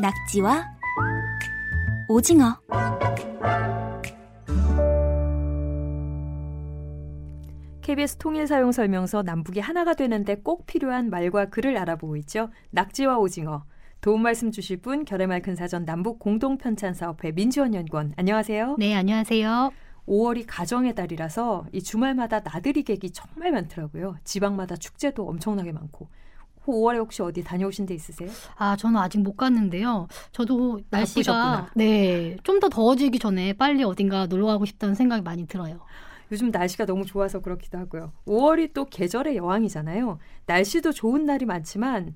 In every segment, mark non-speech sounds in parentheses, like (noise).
낙지와 오징어 KBS 통일 사용 설명서 남북이 하나가 되는데 꼭 필요한 말과 글을 알아보고 있죠. 낙지와 오징어. 도움 말씀 주실 분 결의말 큰 사전 남북 공동 편찬 사업회 민지원 연구원 안녕하세요. 네, 안녕하세요. 5월이 가정의 달이라서 이 주말마다 나들이 객이 정말 많더라고요. 지방마다 축제도 엄청나게 많고. 5월에 혹시 어디 다녀오신 데 있으세요? 아, 저는 아직 못 갔는데요. 저도 날씨가. 네, 좀 더 더워지기 전에 빨리 어딘가 놀러 가고 싶다는 생각이 많이 들어요. 요즘 날씨가 너무 좋아서 그렇기도 하고요. 5월이 또 계절의 여왕이잖아요. 날씨도 좋은 날이 많지만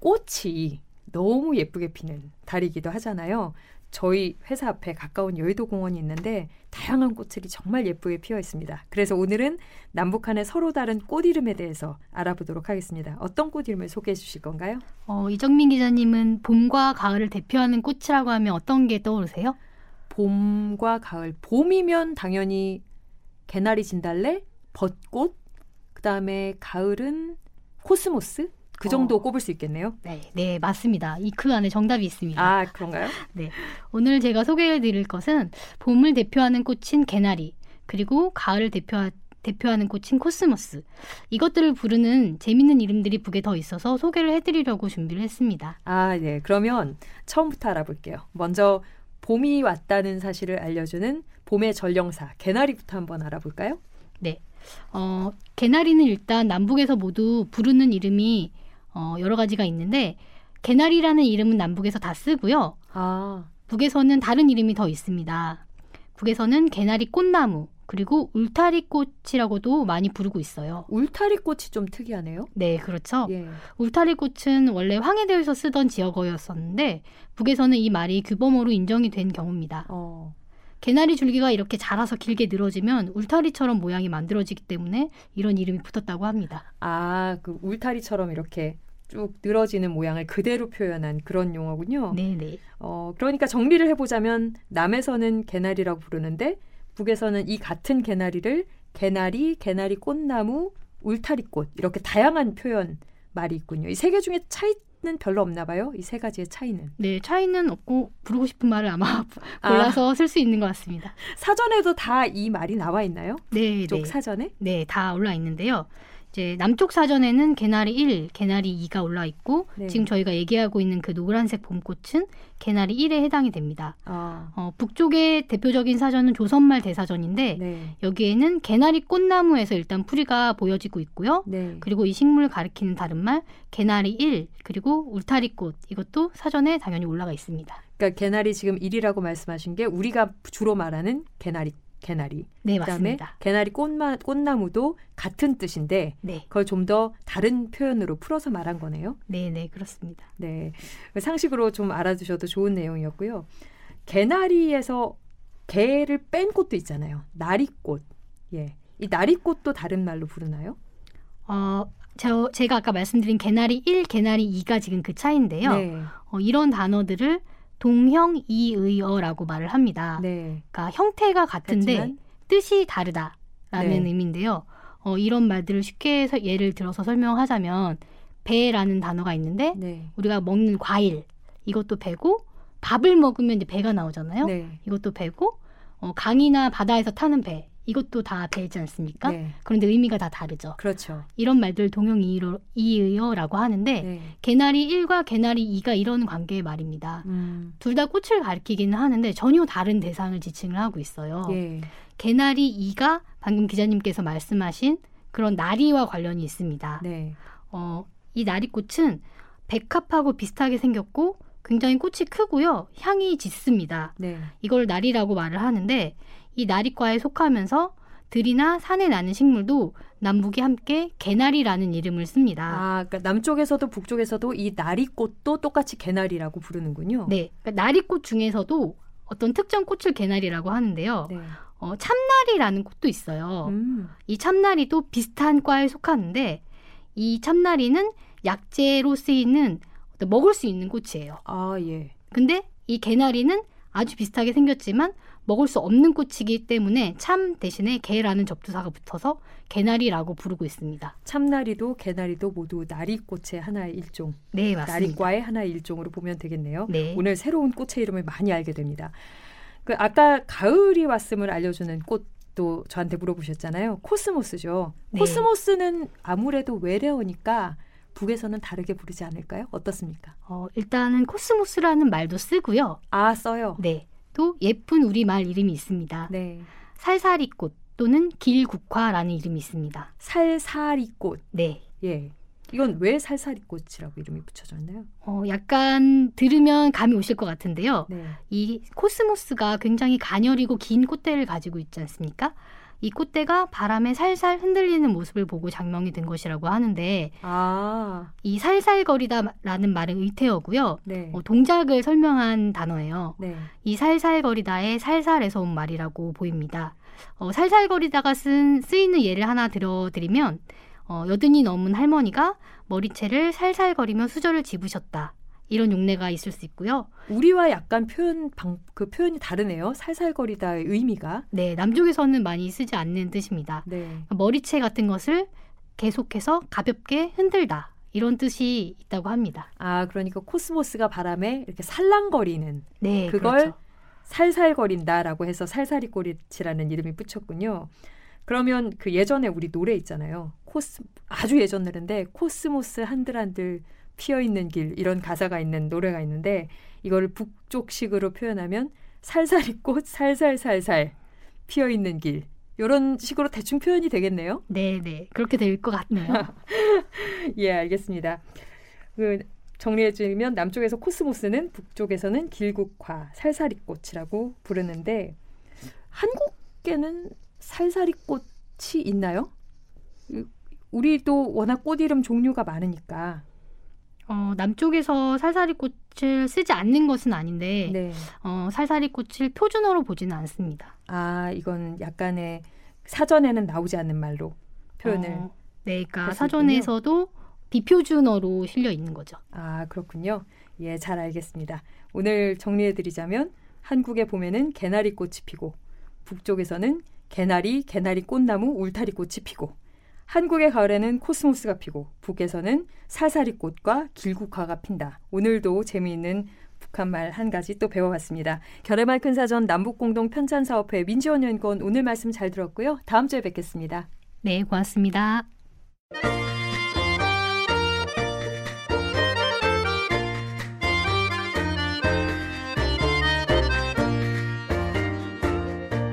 꽃이 너무 예쁘게 피는 달이기도 하잖아요. 저희 회사 앞에 가까운 여의도 공원이 있는데 다양한 꽃들이 정말 예쁘게 피어 있습니다. 그래서 오늘은 남북한의 서로 다른 꽃 이름에 대해서 알아보도록 하겠습니다. 어떤 꽃 이름을 소개해 주실 건가요? 어, 이정민 기자님은 봄과 가을을 대표하는 꽃이라고 하면 어떤 게 떠오르세요? 봄과 가을. 봄이면 당연히 개나리 진달래, 벚꽃, 그다음에 가을은 코스모스 그 정도 어. 꼽을 수 있겠네요. 네, 네, 맞습니다. 이 그 안에 정답이 있습니다. 아, 그런가요? (laughs) 네. 오늘 제가 소개해 드릴 것은 봄을 대표하는 꽃인 개나리, 그리고 가을을 대표 대표하는 꽃인 코스모스. 이것들을 부르는 재밌는 이름들이 북에 더 있어서 소개를 해드리려고 준비를 했습니다. 아, 네. 그러면 처음부터 알아볼게요. 먼저 봄이 왔다는 사실을 알려주는 봄의 전령사 개나리부터 한번 알아볼까요? 네. 어, 개나리는 일단 남북에서 모두 부르는 이름이 어, 여러 가지가 있는데 개나리라는 이름은 남북에서 다 쓰고요. 아, 북에서는 다른 이름이 더 있습니다. 북에서는 개나리 꽃나무 그리고 울타리 꽃이라고도 많이 부르고 있어요. 울타리 꽃이 좀 특이하네요. 네, 그렇죠. 예. 울타리 꽃은 원래 황해도에서 쓰던 지역어였었는데 북에서는 이 말이 규범어로 인정이 된 경우입니다. 어. 개나리 줄기가 이렇게 자라서 길게 늘어지면 울타리처럼 모양이 만들어지기 때문에 이런 이름이 붙었다고 합니다. 아, 그 울타리처럼 이렇게 쭉 늘어지는 모양을 그대로 표현한 그런 용어군요. 네, 네. 어, 그러니까 정리를 해보자면 남에서는 개나리라고 부르는데 북에서는 이 같은 개나리를 개나리, 개나리 꽃나무, 울타리꽃 이렇게 다양한 표현 말이 있군요. 이 세 개 중에 차이 는 별로 없나 봐요. 이 세 가지의 차이는. 네, 차이는 없고 부르고 싶은 말을 아마 (laughs) 아. 골라서 쓸수 있는 것 같습니다. 사전에도 다 이 말이 나와 있나요? 네, 쪽 네. 사전에? 네, 다 올라 있는데요. 이제 남쪽 사전에는 개나리 1, 개나리 2가 올라 있고 네. 지금 저희가 얘기하고 있는 그 노란색 봄꽃은 개나리 1에 해당이 됩니다. 아, 어, 북쪽의 대표적인 사전은 조선말 대사전인데 네. 여기에는 개나리 꽃나무에서 일단 풀이가 보여지고 있고요. 네. 그리고 이 식물을 가리키는 다른 말 개나리 1 그리고 울타리꽃 이것도 사전에 당연히 올라가 있습니다. 그러니까 개나리 지금 일이라고 말씀하신 게 우리가 주로 말하는 개나리 개나리. 네, 그다음에 맞습니다. 개나리 꽃마, 꽃나무도 같은 뜻인데 네. 그걸 좀 더 다른 표현으로 풀어서 말한 거네요. 네, 네, 그렇습니다. 네. 상식으로 좀 알아두셔도 좋은 내용이었고요. 개나리에서 개를 뺀 꽃도 있잖아요. 나리꽃. 예. 이 나리꽃도 다른 말로 부르나요? 어, 저, 제가 아까 말씀드린 개나리 1, 개나리 2가 지금 그 차이인데요. 네. 어, 이런 단어들을 동형이의어라고 말을 합니다. 네. 그러니까 형태가 같은데 하지만 뜻이 다르다라는 네. 의미인데요. 어, 이런 말들을 쉽게 서- 예를 들어서 설명하자면 배라는 단어가 있는데 네. 우리가 먹는 과일 이것도 배고 밥을 먹으면 이제 배가 나오잖아요. 네. 이것도 배고 어, 강이나 바다에서 타는 배 이것도 다 배지 않습니까? 네. 그런데 의미가 다 다르죠. 그렇죠. 이런 말들 동형이의어라고 하는데 네. 개나리 1과 개나리 2가 이런 관계의 말입니다. 음. 둘다 꽃을 가리키기는 하는데 전혀 다른 대상을 지칭을 하고 있어요. 예. 개나리 2가 방금 기자님께서 말씀하신 그런 나리와 관련이 있습니다. 네. 어, 이 나리꽃은 백합하고 비슷하게 생겼고 굉장히 꽃이 크고요. 향이 짙습니다. 네. 이걸 나리라고 말을 하는데 이 나리과에 속하면서 들이나 산에 나는 식물도 남북이 함께 개나리라는 이름을 씁니다. 아, 그러니까 남쪽에서도 북쪽에서도 이 나리꽃도 똑같이 개나리라고 부르는군요. 네, 그러니까 나리꽃 중에서도 어떤 특정 꽃을 개나리라고 하는데요. 네. 어, 참나리라는 꽃도 있어요. 음. 이 참나리도 비슷한 과에 속하는데 이 참나리는 약재로 쓰이는 먹을 수 있는 꽃이에요. 아, 예. 근데 이 개나리는 아주 비슷하게 생겼지만 먹을 수 없는 꽃이기 때문에 참 대신에 개라는 접두사가 붙어서 개나리라고 부르고 있습니다. 참나리도 개나리도 모두 나리꽃의 하나의 일종, 네, 맞습니다. 나리과의 하나의 일종으로 보면 되겠네요. 네. 오늘 새로운 꽃의 이름을 많이 알게 됩니다. 그 아까 가을이 왔음을 알려주는 꽃 도 저한테 물어보셨잖아요. 코스모스죠. 네. 코스모스는 아무래도 외래어니까 북에서는 다르게 부르지 않을까요? 어떻습니까? 어, 일단은 코스모스라는 말도 쓰고요. 아 써요. 네. 또 예쁜 우리말 이름이 있습니다. 네. 살사리꽃 또는 길국화라는 이름이 있습니다. 살사리꽃. 네. 예. 이건 왜 살사리꽃이라고 이름이 붙여졌나요? 어, 약간 들으면 감이 오실 것 같은데요. 네. 이 코스모스가 굉장히 가녀리고 긴 꽃대를 가지고 있지 않습니까? 이 꽃대가 바람에 살살 흔들리는 모습을 보고 장명이 된 것이라고 하는데 아, 이 살살거리다라는 말은 의태어고요. 네. 어, 동작을 설명한 단어예요. 네. 이 살살거리다의 살살에서 온 말이라고 보입니다. 어, 살살거리다가 쓴 쓰이는 예를 하나 들어드리면 어, 여든이 넘은 할머니가 머리채를 살살거리며 수저를 집으셨다. 이런 용례가 있을 수 있고요. 우리와 약간 표현 방, 그 표현이 다르네요. 살살거리다의 의미가. 네, 남쪽에서는 많이 쓰지 않는 뜻입니다. 네. 머리채 같은 것을 계속해서 가볍게 흔들다. 이런 뜻이 있다고 합니다. 아, 그러니까 코스모스가 바람에 이렇게 살랑거리는 네, 그걸 그렇죠. 살살거린다라고 해서 살살이꽃이라는 이름이 붙였군요. 그러면 그 예전에 우리 노래 있잖아요. 코스 아주 예전 노래인데 코스모스 한들한들 피어 있는 길 이런 가사가 있는 노래가 있는데 이거를 북쪽식으로 표현하면 살살이 꽃 살살살살 피어 있는 길 이런 식으로 대충 표현이 되겠네요. 네, 네. 그렇게 될 것 같네요. (laughs) 예, 알겠습니다. 그 정리해 주면 남쪽에서 코스모스는 북쪽에서는 길국화 살살이 꽃이라고 부르는데 한국에는 살살이 꽃이 있나요? 그 우리도 워낙 꽃 이름 종류가 많으니까. 어, 남쪽에서 살사리 꽃을 쓰지 않는 것은 아닌데 네. 어, 살사리 꽃을 표준어로 보지는 않습니다. 아, 이건 약간의 사전에는 나오지 않는 말로 표현을. 어, 네, 그러니까 사전에서도 비표준어로 실려 있는 거죠. 아, 그렇군요. 예, 잘 알겠습니다. 오늘 정리해드리자면 한국에 보면은 개나리 꽃이 피고 북쪽에서는 개나리, 개나리 꽃나무, 울타리 꽃이 피고 한국의 가을에는 코스모스가 피고 북에서는 살사리꽃과 길국화가 핀다. 오늘도 재미있는 북한말 한 가지 또 배워봤습니다. 결의말 큰 사전 남북공동 편찬사업회 민지원 연구원 오늘 말씀 잘 들었고요. 다음 주에 뵙겠습니다. 네, 고맙습니다.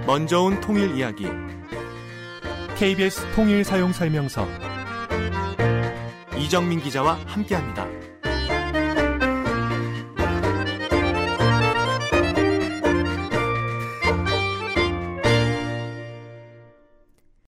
먼저 온 통일 이야기 KBS 통일 사용 설명서 이정민 기자와 함께합니다.